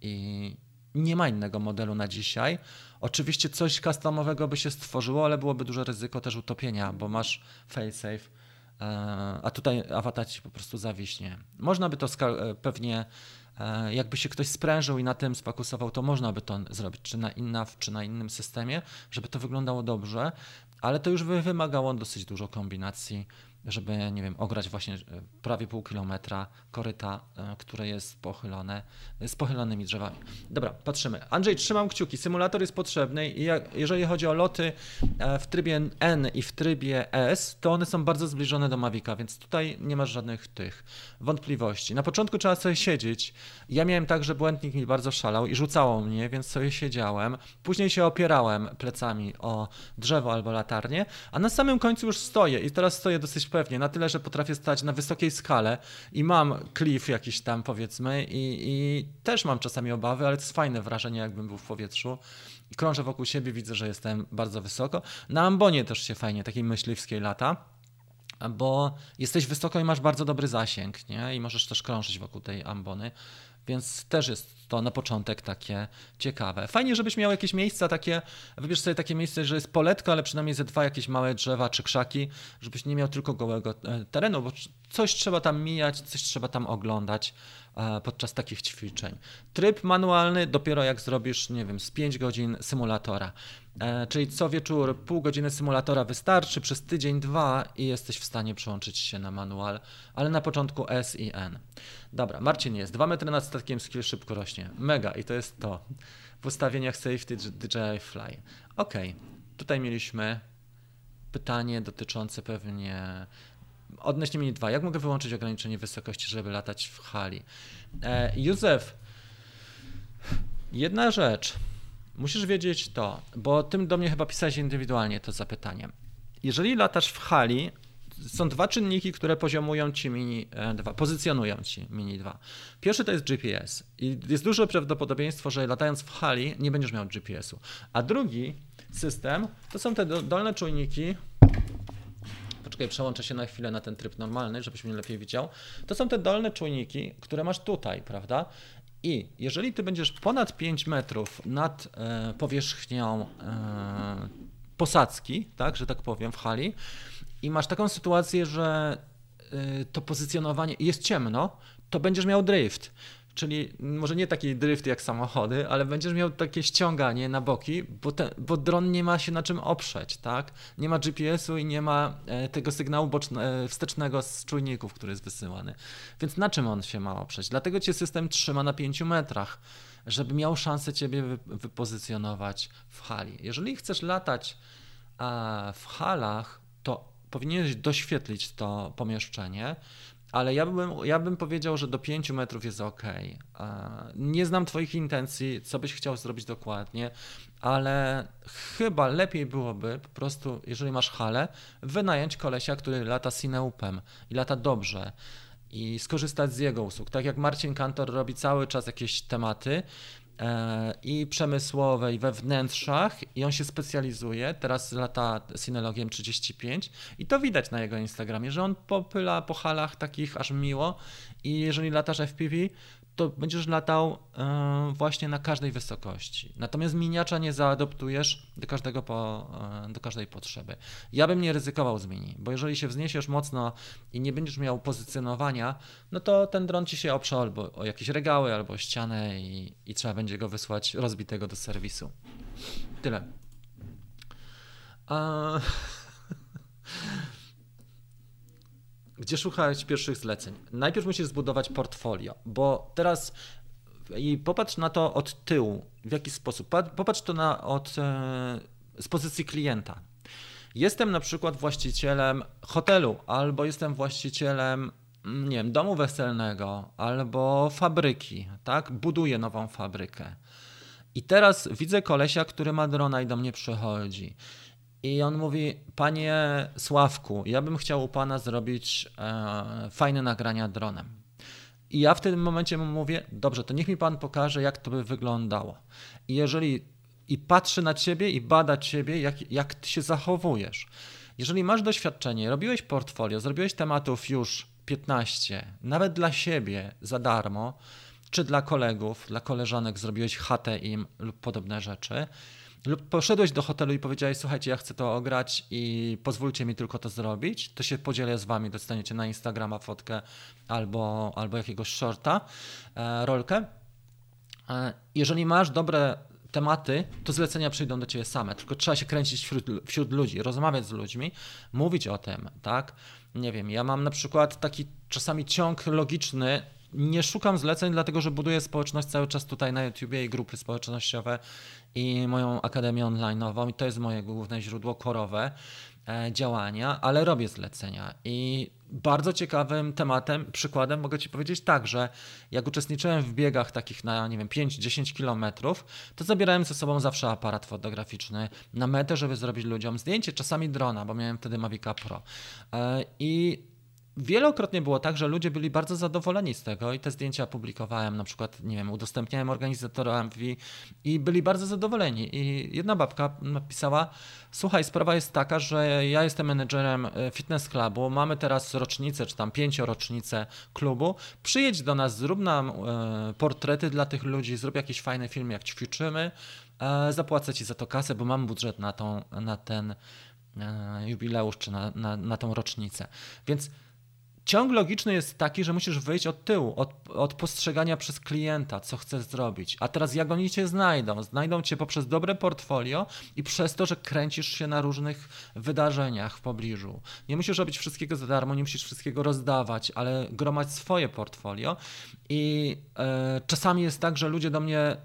I nie ma innego modelu na dzisiaj. Oczywiście coś customowego by się stworzyło, ale byłoby duże ryzyko też utopienia, bo masz failsafe, a tutaj awatar ci po prostu zawiśnie. Można by to e, pewnie, e, jakby się ktoś sprężył i na tym sfokusował, to można by to zrobić, czy na, inna, czy na innym systemie, żeby to wyglądało dobrze, ale to już wymagało dosyć dużo kombinacji żeby, nie wiem, ograć właśnie e, prawie pół kilometra koryta, e, które jest pochylone, z pochylonymi drzewami. Dobra, patrzymy. Andrzej, trzymam kciuki. Symulator jest potrzebny i jak, jeżeli chodzi o loty e, w trybie N i w trybie S, to one są bardzo zbliżone do Mavica, więc tutaj nie masz żadnych tych wątpliwości. Na początku trzeba sobie siedzieć. Ja miałem tak, że błędnik mi bardzo szalał i rzucało mnie, więc sobie siedziałem. Później się opierałem plecami o drzewo albo latarnię, a na samym końcu już stoję i teraz stoję dosyć pewnie, na tyle, że potrafię stać na wysokiej skale i mam cliff jakiś tam powiedzmy i, i też mam czasami obawy, ale to jest fajne wrażenie, jakbym był w powietrzu. Krążę wokół siebie, widzę, że jestem bardzo wysoko. Na ambonie też się fajnie, takiej myśliwskiej lata bo jesteś wysoko i masz bardzo dobry zasięg, nie? I możesz też krążyć wokół tej ambony. Więc też jest to na początek takie ciekawe. Fajnie, żebyś miał jakieś miejsca takie, wybierz sobie takie miejsce, że jest poletka, ale przynajmniej ze dwa jakieś małe drzewa czy krzaki, żebyś nie miał tylko gołego e, terenu, bo coś trzeba tam mijać, coś trzeba tam oglądać podczas takich ćwiczeń. Tryb manualny dopiero jak zrobisz, nie wiem, z 5 godzin symulatora. E, czyli co wieczór pół godziny symulatora wystarczy przez tydzień, dwa i jesteś w stanie przełączyć się na manual, ale na początku S i N. Dobra, Marcin jest. Dwa metry nad statkiem, skill szybko rośnie. Mega i to jest to. W ustawieniach safety DJI Fly. Ok, tutaj mieliśmy pytanie dotyczące pewnie odnośnie Mini 2. Jak mogę wyłączyć ograniczenie wysokości, żeby latać w hali? E, Józef, jedna rzecz. Musisz wiedzieć to, bo tym do mnie chyba pisałeś indywidualnie to zapytanie. Jeżeli latasz w hali, są dwa czynniki, które poziomują ci Mini 2, e, pozycjonują ci Mini 2. Pierwszy to jest GPS i jest duże prawdopodobieństwo, że latając w hali nie będziesz miał GPS-u. A drugi system to są te dolne czujniki. Poczekaj, przełączę się na chwilę na ten tryb normalny, żebyś mnie lepiej widział. To są te dolne czujniki, które masz tutaj, prawda? I jeżeli ty będziesz ponad 5 metrów nad e, powierzchnią e, posadzki, tak, że tak powiem, w hali, i masz taką sytuację, że e, to pozycjonowanie jest ciemno, to będziesz miał drift. Czyli może nie taki drift jak samochody, ale będziesz miał takie ściąganie na boki, bo, te, bo dron nie ma się na czym oprzeć, tak? Nie ma GPS-u i nie ma e, tego sygnału boczne, wstecznego z czujników, który jest wysyłany. Więc na czym on się ma oprzeć? Dlatego cię system trzyma na 5 metrach, żeby miał szansę ciebie wypozycjonować w hali. Jeżeli chcesz latać w halach, to powinieneś doświetlić to pomieszczenie ale ja bym, ja bym powiedział, że do 5 metrów jest ok. Nie znam Twoich intencji, co byś chciał zrobić dokładnie, ale chyba lepiej byłoby po prostu, jeżeli masz halę, wynająć kolesia, który lata sineupem i lata dobrze i skorzystać z jego usług. Tak jak Marcin Kantor robi cały czas jakieś tematy, e, i przemysłowe, i we wnętrzach, i on się specjalizuje. Teraz lata Synologiem 35, i to widać na jego Instagramie, że on popyla po halach takich aż miło. I jeżeli latasz FPV, to będziesz latał e, właśnie na każdej wysokości. Natomiast miniacza nie zaadoptujesz do, każdego po, e, do każdej potrzeby. Ja bym nie ryzykował z mini, bo jeżeli się wzniesiesz mocno i nie będziesz miał pozycjonowania, no to ten dron ci się oprze albo o jakieś regały, albo ścianę i, i trzeba będzie go wysłać rozbitego do serwisu. Tyle. A... Gdzie szukać pierwszych zleceń? Najpierw musisz zbudować portfolio, bo teraz i popatrz na to od tyłu, w jaki sposób. Popatrz to na, od, e, z pozycji klienta. Jestem na przykład właścicielem hotelu, albo jestem właścicielem mm, nie wiem, domu weselnego, albo fabryki, tak? Buduję nową fabrykę. I teraz widzę kolesia, który ma drona i do mnie przychodzi. I on mówi, panie Sławku, ja bym chciał u pana zrobić e, fajne nagrania dronem. I ja w tym momencie mu mówię, dobrze, to niech mi pan pokaże, jak to by wyglądało. I jeżeli i patrzy na ciebie i bada ciebie, jak, jak się zachowujesz. Jeżeli masz doświadczenie, robiłeś portfolio, zrobiłeś tematów już 15, nawet dla siebie za darmo, czy dla kolegów, dla koleżanek zrobiłeś chatę im lub podobne rzeczy, lub poszedłeś do hotelu i powiedziałeś, słuchajcie, ja chcę to ograć i pozwólcie mi tylko to zrobić, to się podzielę z wami, dostaniecie na Instagrama fotkę albo, albo jakiegoś shorta, e, rolkę. E, jeżeli masz dobre tematy, to zlecenia przyjdą do ciebie same, tylko trzeba się kręcić wśród, wśród ludzi, rozmawiać z ludźmi, mówić o tym, tak? Nie wiem, ja mam na przykład taki czasami ciąg logiczny, nie szukam zleceń, dlatego że buduję społeczność cały czas tutaj na YouTubie i grupy społecznościowe i moją akademię online'ową i to jest moje główne źródło korowe e, działania, ale robię zlecenia i bardzo ciekawym tematem, przykładem mogę Ci powiedzieć tak, że jak uczestniczyłem w biegach takich na, nie wiem, 5-10 kilometrów, to zabierałem ze sobą zawsze aparat fotograficzny na metę, żeby zrobić ludziom zdjęcie, czasami drona, bo miałem wtedy Mavica Pro. E, I wielokrotnie było tak, że ludzie byli bardzo zadowoleni z tego i te zdjęcia publikowałem, na przykład, nie wiem, udostępniałem organizatorom MV i byli bardzo zadowoleni. I jedna babka napisała, słuchaj, sprawa jest taka, że ja jestem menedżerem e, fitness clubu, mamy teraz rocznicę, czy tam pięciorocznicę klubu, przyjedź do nas, zrób nam e, portrety dla tych ludzi, zrób jakiś fajny film, jak ćwiczymy, e, zapłacę ci za to kasę, bo mam budżet na, tą, na ten jubileusz, czy na, na, na tą rocznicę. Więc ciąg logiczny jest taki, że musisz wyjść od tyłu, od, od, postrzegania przez klienta, co chcesz zrobić. A teraz jak oni cię znajdą? Znajdą cię poprzez dobre portfolio i przez to, że kręcisz się na różnych wydarzeniach w pobliżu. Nie musisz robić wszystkiego za darmo, nie musisz wszystkiego rozdawać, ale gromać swoje portfolio. I e, czasami jest tak, że ludzie do mnie e,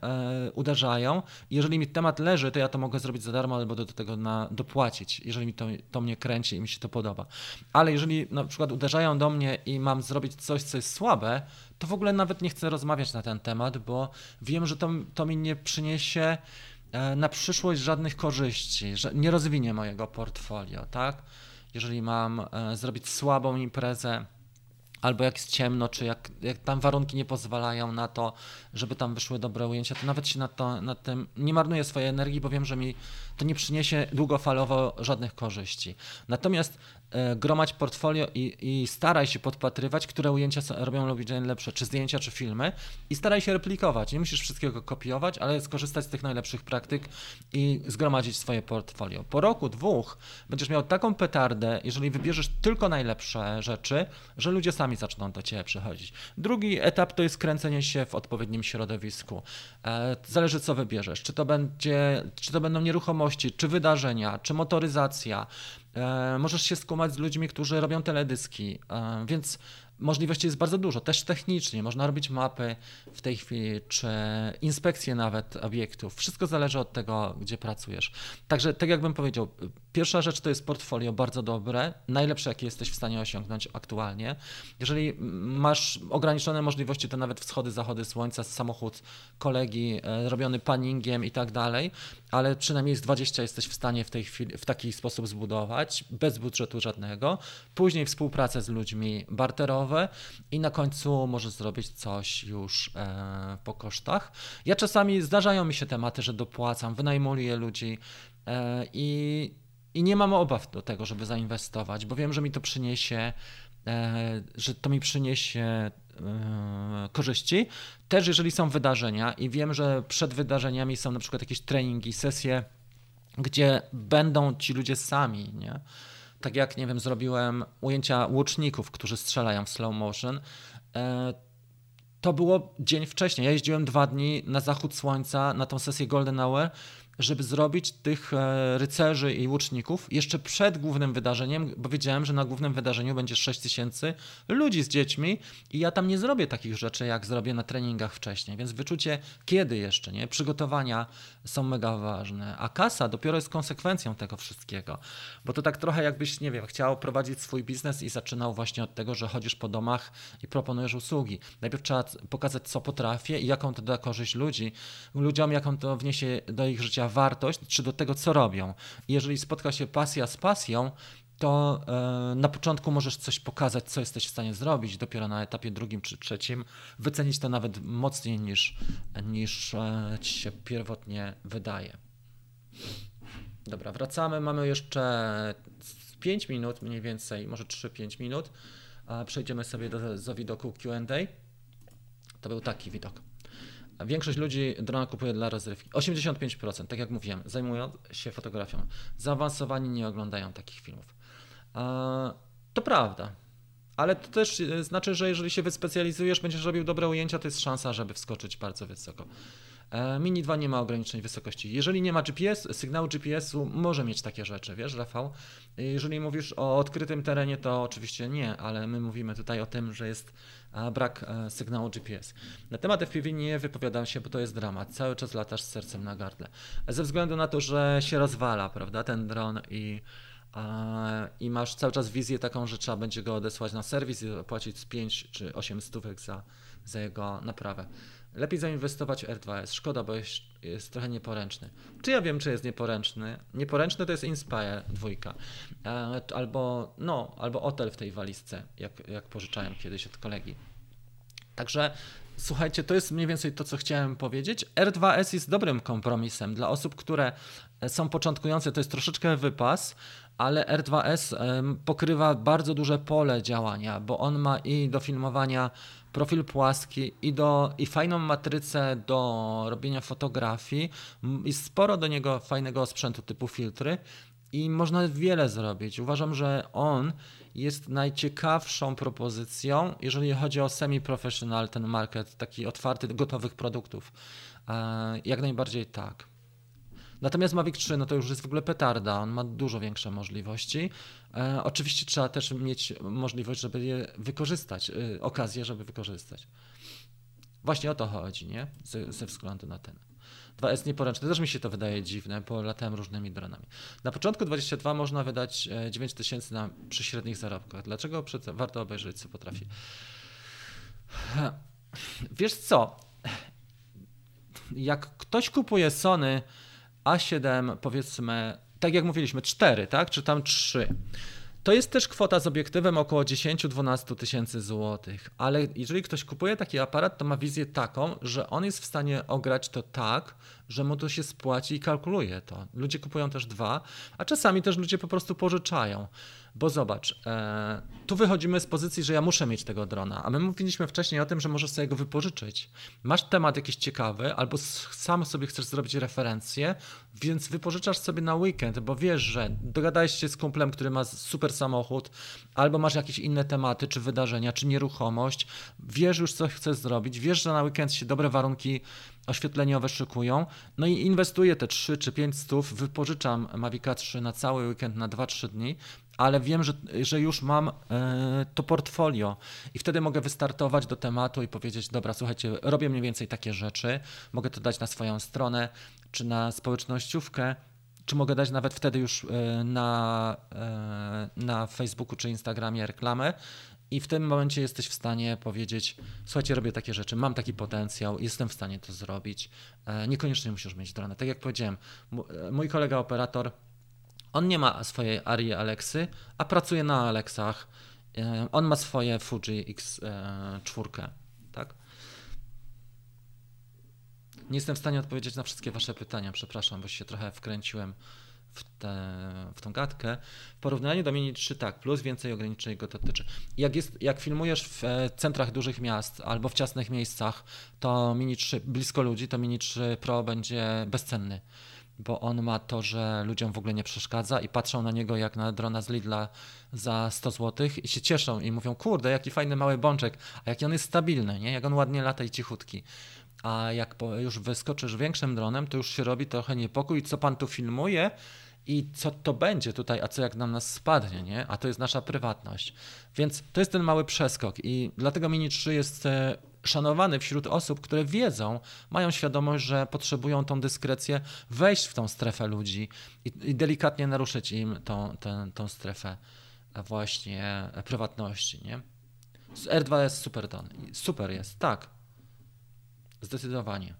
uderzają. Jeżeli mi temat leży, to ja to mogę zrobić za darmo albo do, do tego na, dopłacić, jeżeli mi to, to mnie kręci i mi się to podoba. Ale jeżeli na przykład uderzają do mnie, mnie i mam zrobić coś, co jest słabe, to w ogóle nawet nie chcę rozmawiać na ten temat, bo wiem, że to, to mi nie przyniesie e, na przyszłość żadnych korzyści, że nie rozwinie mojego portfolio, tak? Jeżeli mam e, zrobić słabą imprezę, albo jak jest ciemno, czy jak, jak tam warunki nie pozwalają na to, żeby tam wyszły dobre ujęcia, to nawet się na, to, na tym nie marnuję swojej energii, bo wiem, że mi to nie przyniesie długofalowo żadnych korzyści. Natomiast E, gromać portfolio i, i staraj się podpatrywać, które ujęcia robią ludzie najlepsze, czy zdjęcia, czy filmy i staraj się replikować. Nie musisz wszystkiego kopiować, ale skorzystać z tych najlepszych praktyk i zgromadzić swoje portfolio. Po roku, dwóch będziesz miał taką petardę, jeżeli wybierzesz tylko najlepsze rzeczy, że ludzie sami zaczną do ciebie przychodzić. Drugi etap to jest kręcenie się w odpowiednim środowisku. E, zależy co wybierzesz. Czy to, będzie, czy to będą nieruchomości, czy wydarzenia, czy motoryzacja, możesz się skumać z ludźmi, którzy robią teledyski, e, więc Możliwości jest bardzo dużo, też technicznie. Można robić mapy w tej chwili, czy inspekcje nawet obiektów. Wszystko zależy od tego, gdzie pracujesz. Także, tak jakbym powiedział, pierwsza rzecz to jest portfolio bardzo dobre, najlepsze, jakie jesteś w stanie osiągnąć aktualnie. Jeżeli masz ograniczone możliwości, to nawet wschody, zachody słońca, samochód kolegi e, robiony paningiem i tak dalej, ale przynajmniej z 20 jesteś w stanie w tej chwili w taki sposób zbudować, bez budżetu żadnego. Później współpracę z ludźmi i na końcu możesz zrobić coś już e, po kosztach. Ja czasami zdarzają mi się tematy, że dopłacam, wynajmuję ludzi e, i, i nie mam obaw do tego, żeby zainwestować, bo wiem, że mi to przyniesie e, że to mi przyniesie e, korzyści. Też jeżeli są wydarzenia i wiem, że przed wydarzeniami są na przykład jakieś treningi, sesje, gdzie będą ci ludzie sami, nie? Tak jak, nie wiem, zrobiłem ujęcia łuczników, którzy strzelają w slow motion, e, to było dzień wcześniej. Ja jeździłem dwa dni na zachód słońca na tą sesję Golden Hour żeby zrobić tych e, rycerzy i łuczników jeszcze przed głównym wydarzeniem, bo wiedziałem, że na głównym wydarzeniu będzie 6 tysięcy ludzi z dziećmi i ja tam nie zrobię takich rzeczy, jak zrobię na treningach wcześniej, więc wyczucie kiedy jeszcze, nie? Przygotowania są mega ważne, a kasa dopiero jest konsekwencją tego wszystkiego, bo to tak trochę jakbyś, nie wiem, chciał prowadzić swój biznes i zaczynał właśnie od tego, że chodzisz po domach i proponujesz usługi. Najpierw trzeba pokazać, co potrafię i jaką to da korzyść ludzi, ludziom, jaką to wniesie do ich życia wartość, czy do tego, co robią. Jeżeli spotka się pasja z pasją, to e, na początku możesz coś pokazać, co jesteś w stanie zrobić, dopiero na etapie drugim czy trzecim wycenić to nawet mocniej niż, niż e, ci się pierwotnie wydaje. Dobra, wracamy. Mamy jeszcze 5 minut mniej więcej, może 3-5 minut. Przejdziemy sobie do, do widoku QA. To był taki widok. Większość ludzi drona kupuje dla rozrywki. 85%, tak jak mówiłem, zajmują się fotografią. Zaawansowani nie oglądają takich filmów. To prawda, ale to też e, znaczy, że jeżeli się wyspecjalizujesz, będziesz robił dobre ujęcia, to jest szansa, żeby wskoczyć bardzo wysoko. E, Mini 2 nie ma ograniczeń wysokości. Jeżeli nie ma GPS, sygnału GPS-u może mieć takie rzeczy, wiesz, Rafał? Jeżeli mówisz o odkrytym terenie, to oczywiście nie, ale my mówimy tutaj o tym, że jest brak e, sygnału GPS. Na temat FPV nie wypowiadam się, bo to jest dramat. Cały czas latasz z sercem na gardle. Ze względu na to, że się rozwala, prawda, ten dron i i masz cały czas wizję taką, że trzeba będzie go odesłać na serwis i płacić z 5 czy 8 stówek za, za jego naprawę. Lepiej zainwestować w R2S. Szkoda, bo jest, jest, trochę nieporęczny. Czy ja wiem, czy jest nieporęczny? Nieporęczny to jest Inspire dwójka. E, albo, no, albo Otel w tej walizce, jak, jak pożyczałem kiedyś od kolegi. Także słuchajcie, to jest mniej więcej to, co chciałem powiedzieć. R2S jest dobrym kompromisem dla osób, które są początkujące. To jest troszeczkę wypas, ale R2S pokrywa bardzo duże pole działania, bo on ma i do filmowania profil płaski i, do, i fajną matrycę do robienia fotografii. i sporo do niego fajnego sprzętu typu filtry i można wiele zrobić. Uważam, że on jest najciekawszą propozycją, jeżeli chodzi o semi-professional, ten market, taki otwarty, gotowych produktów. E, jak najbardziej tak. Natomiast Mavic 3 no to już jest w ogóle petarda, on ma dużo większe możliwości. E, oczywiście trzeba też mieć możliwość, żeby je wykorzystać, e, okazję, żeby wykorzystać. Właśnie o to chodzi, nie? Ze, ze względu na ten. 2S nieporęczny, też mi się to wydaje dziwne, bo latałem różnymi dronami. Na początku 22 można wydać 9000 e, na, przy średnich zarobkach. Dlaczego? Przed, warto obejrzeć, co potrafi. Wiesz co? Jak ktoś kupuje Sony a7 powiedzmy, tak jak mówiliśmy, 4, tak? Czy tam 3. To jest też kwota z obiektywem około 10-12 tysięcy złotych, ale jeżeli ktoś kupuje taki aparat, to ma wizję taką, że on jest w stanie ograć to tak, że mu to się spłaci i kalkuluje to. Ludzie kupują też dwa, a czasami też ludzie po prostu pożyczają. Bo zobacz, e, tu wychodzimy z pozycji, że ja muszę mieć tego drona, a my mówiliśmy wcześniej o tym, że możesz sobie go wypożyczyć. Masz temat jakiś ciekawy, albo sam sobie chcesz zrobić referencję, więc wypożyczasz sobie na weekend, bo wiesz, że dogadałeś się z kumplem, który ma super samochód, albo masz jakieś inne tematy, czy wydarzenia, czy nieruchomość, wiesz już, co chcesz zrobić, wiesz, że na weekend się dobre warunki oświetleniowe szykują, no i inwestuję te 3 czy 5 stów, wypożyczam Mavica 3 na cały weekend, na 2-3 dni, ale wiem, że, że już mam e, to portfolio. I wtedy mogę wystartować do tematu i powiedzieć, dobra, słuchajcie, robię mniej więcej takie rzeczy, mogę to dać na swoją stronę, czy na społecznościówkę, czy mogę dać nawet wtedy już e, na, e, na Facebooku czy Instagramie reklamę i w tym momencie jesteś w stanie powiedzieć: Słuchajcie, robię takie rzeczy, mam taki potencjał, jestem w stanie to zrobić. Niekoniecznie musisz mieć dronę. Tak jak powiedziałem, mój kolega operator on nie ma swojej Arii Alexy, a pracuje na Alexach. E, on ma swoje Fuji X4, e, tak? Nie jestem w stanie odpowiedzieć na wszystkie Wasze pytania, przepraszam, bo się trochę wkręciłem w, tę w tą gadkę. W porównaniu do Mini 3 tak, plus więcej ograniczeń go dotyczy. Jak, jest, jak filmujesz w e, centrach dużych miast albo w ciasnych miejscach, to Mini 3 blisko ludzi, to Mini 3 Pro będzie bezcenny bo on ma to, że ludziom w ogóle nie przeszkadza i patrzą na niego jak na drona z Lidla za 100 zł i się cieszą i mówią, kurde, jaki fajny mały bączek, a jaki on jest stabilny, nie? jak on ładnie lata i cichutki. A jak już wyskoczysz większym dronem, to już się robi trochę niepokój, co pan tu filmuje i co to będzie tutaj, a co jak nam nas spadnie, nie? A to jest nasza prywatność. Więc to jest ten mały przeskok i dlatego Mini 3 jest e, szanowany wśród osób, które wiedzą, mają świadomość, że potrzebują tą dyskrecję, wejść w tą strefę ludzi i, i delikatnie naruszyć im tą, tę, tą strefę właśnie prywatności. Nie? R2 jest super don. Super jest, tak. Zdecydowanie.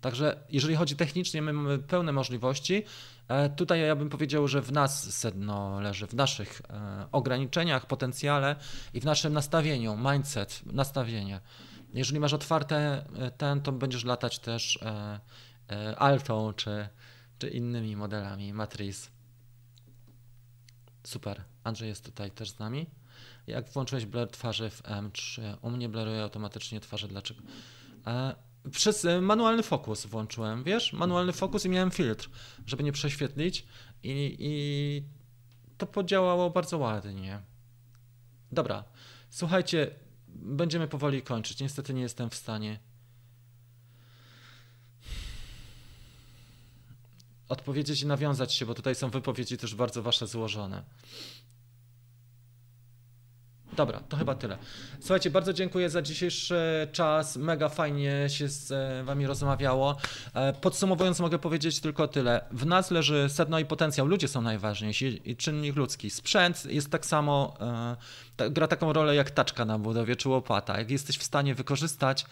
Także jeżeli chodzi technicznie, my mamy pełne możliwości. E, tutaj ja bym powiedział, że w nas sedno leży, w naszych e, ograniczeniach, potencjale i w naszym nastawieniu, mindset, nastawienie. Jeżeli masz otwarte e, ten, to będziesz latać też Alto czy, czy innymi modelami Matrix. Super. Andrzej jest tutaj też z nami. Jak włączyłeś blur twarzy w M3, u mnie bluruje automatycznie twarze. Dlaczego? przez e, manualny fokus włączyłem, wiesz? Manualny fokus i miałem filtr, żeby nie prześwietlić i, i to podziałało bardzo ładnie. Dobra, słuchajcie, będziemy powoli kończyć. Niestety nie jestem w stanie odpowiedzieć i nawiązać się, bo tutaj są wypowiedzi też bardzo wasze złożone. Dobra, to chyba tyle. Słuchajcie, bardzo dziękuję za dzisiejszy czas. Mega fajnie się z e, Wami rozmawiało. E, podsumowując, mogę powiedzieć tylko tyle. W nas leży sedno i potencjał. Ludzie są najważniejsi i czynnik ludzki. Sprzęt jest tak samo, e, gra taką rolę jak taczka na budowie czy łopata. Jak jesteś w stanie wykorzystać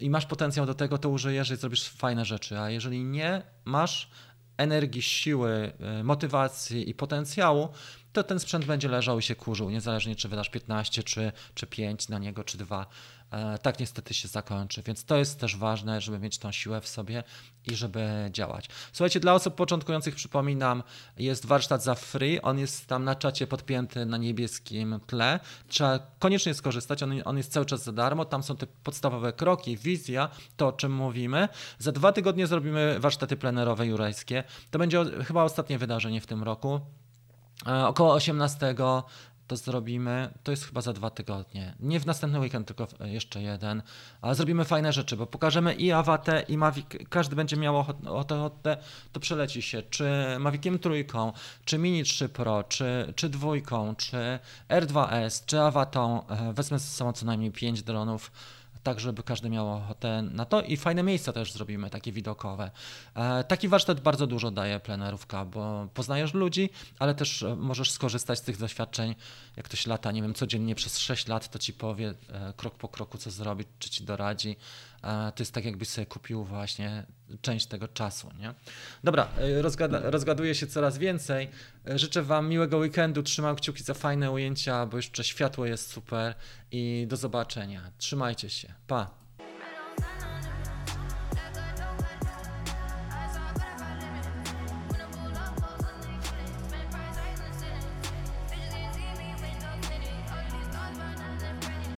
i masz potencjał do tego, to użyjesz i zrobisz fajne rzeczy. A jeżeli nie masz energii, siły, motywacji i potencjału, to ten sprzęt będzie leżał i się kurzył, niezależnie czy wydasz 15 czy, czy 5 na niego, czy 2. E, tak niestety się zakończy, więc to jest też ważne, żeby mieć tą siłę w sobie i żeby działać. Słuchajcie, dla osób początkujących przypominam, jest warsztat za free, on jest tam na czacie podpięty na niebieskim tle. Trzeba koniecznie skorzystać, on, on jest cały czas za darmo, tam są te podstawowe kroki, wizja, to o czym mówimy. Za dwa tygodnie zrobimy warsztaty plenerowe jurajskie. To będzie chyba ostatnie wydarzenie w tym roku. E, około 18 to zrobimy, to jest chyba za dwa tygodnie. Nie w następny weekend, tylko jeszcze jeden. Ale zrobimy fajne rzeczy, bo pokażemy i Awatę, i Mavic. Każdy będzie miał ochotę, ochotę to przeleci się. Czy Maviciem trójką, czy Mini 3 Pro, czy, czy dwójką, czy R2S, czy Awatą. E, wezmę ze sobą co najmniej 5 dronów tak żeby każdy miał ochotę na to i fajne miejsca też zrobimy, takie widokowe. E, taki warsztat bardzo dużo daje plenerówka, bo poznajesz ludzi, ale też e, możesz skorzystać z tych doświadczeń, jak ktoś lata, nie wiem, codziennie przez 6 lat, to ci powie e, krok po kroku, co zrobić, czy ci doradzi. To jest tak, jakbyś sobie kupił właśnie część tego czasu. Nie? Dobra, rozgada, rozgaduję się coraz więcej. Życzę Wam miłego weekendu, trzymam kciuki za fajne ujęcia, bo jeszcze światło jest super i do zobaczenia. Trzymajcie się. Pa.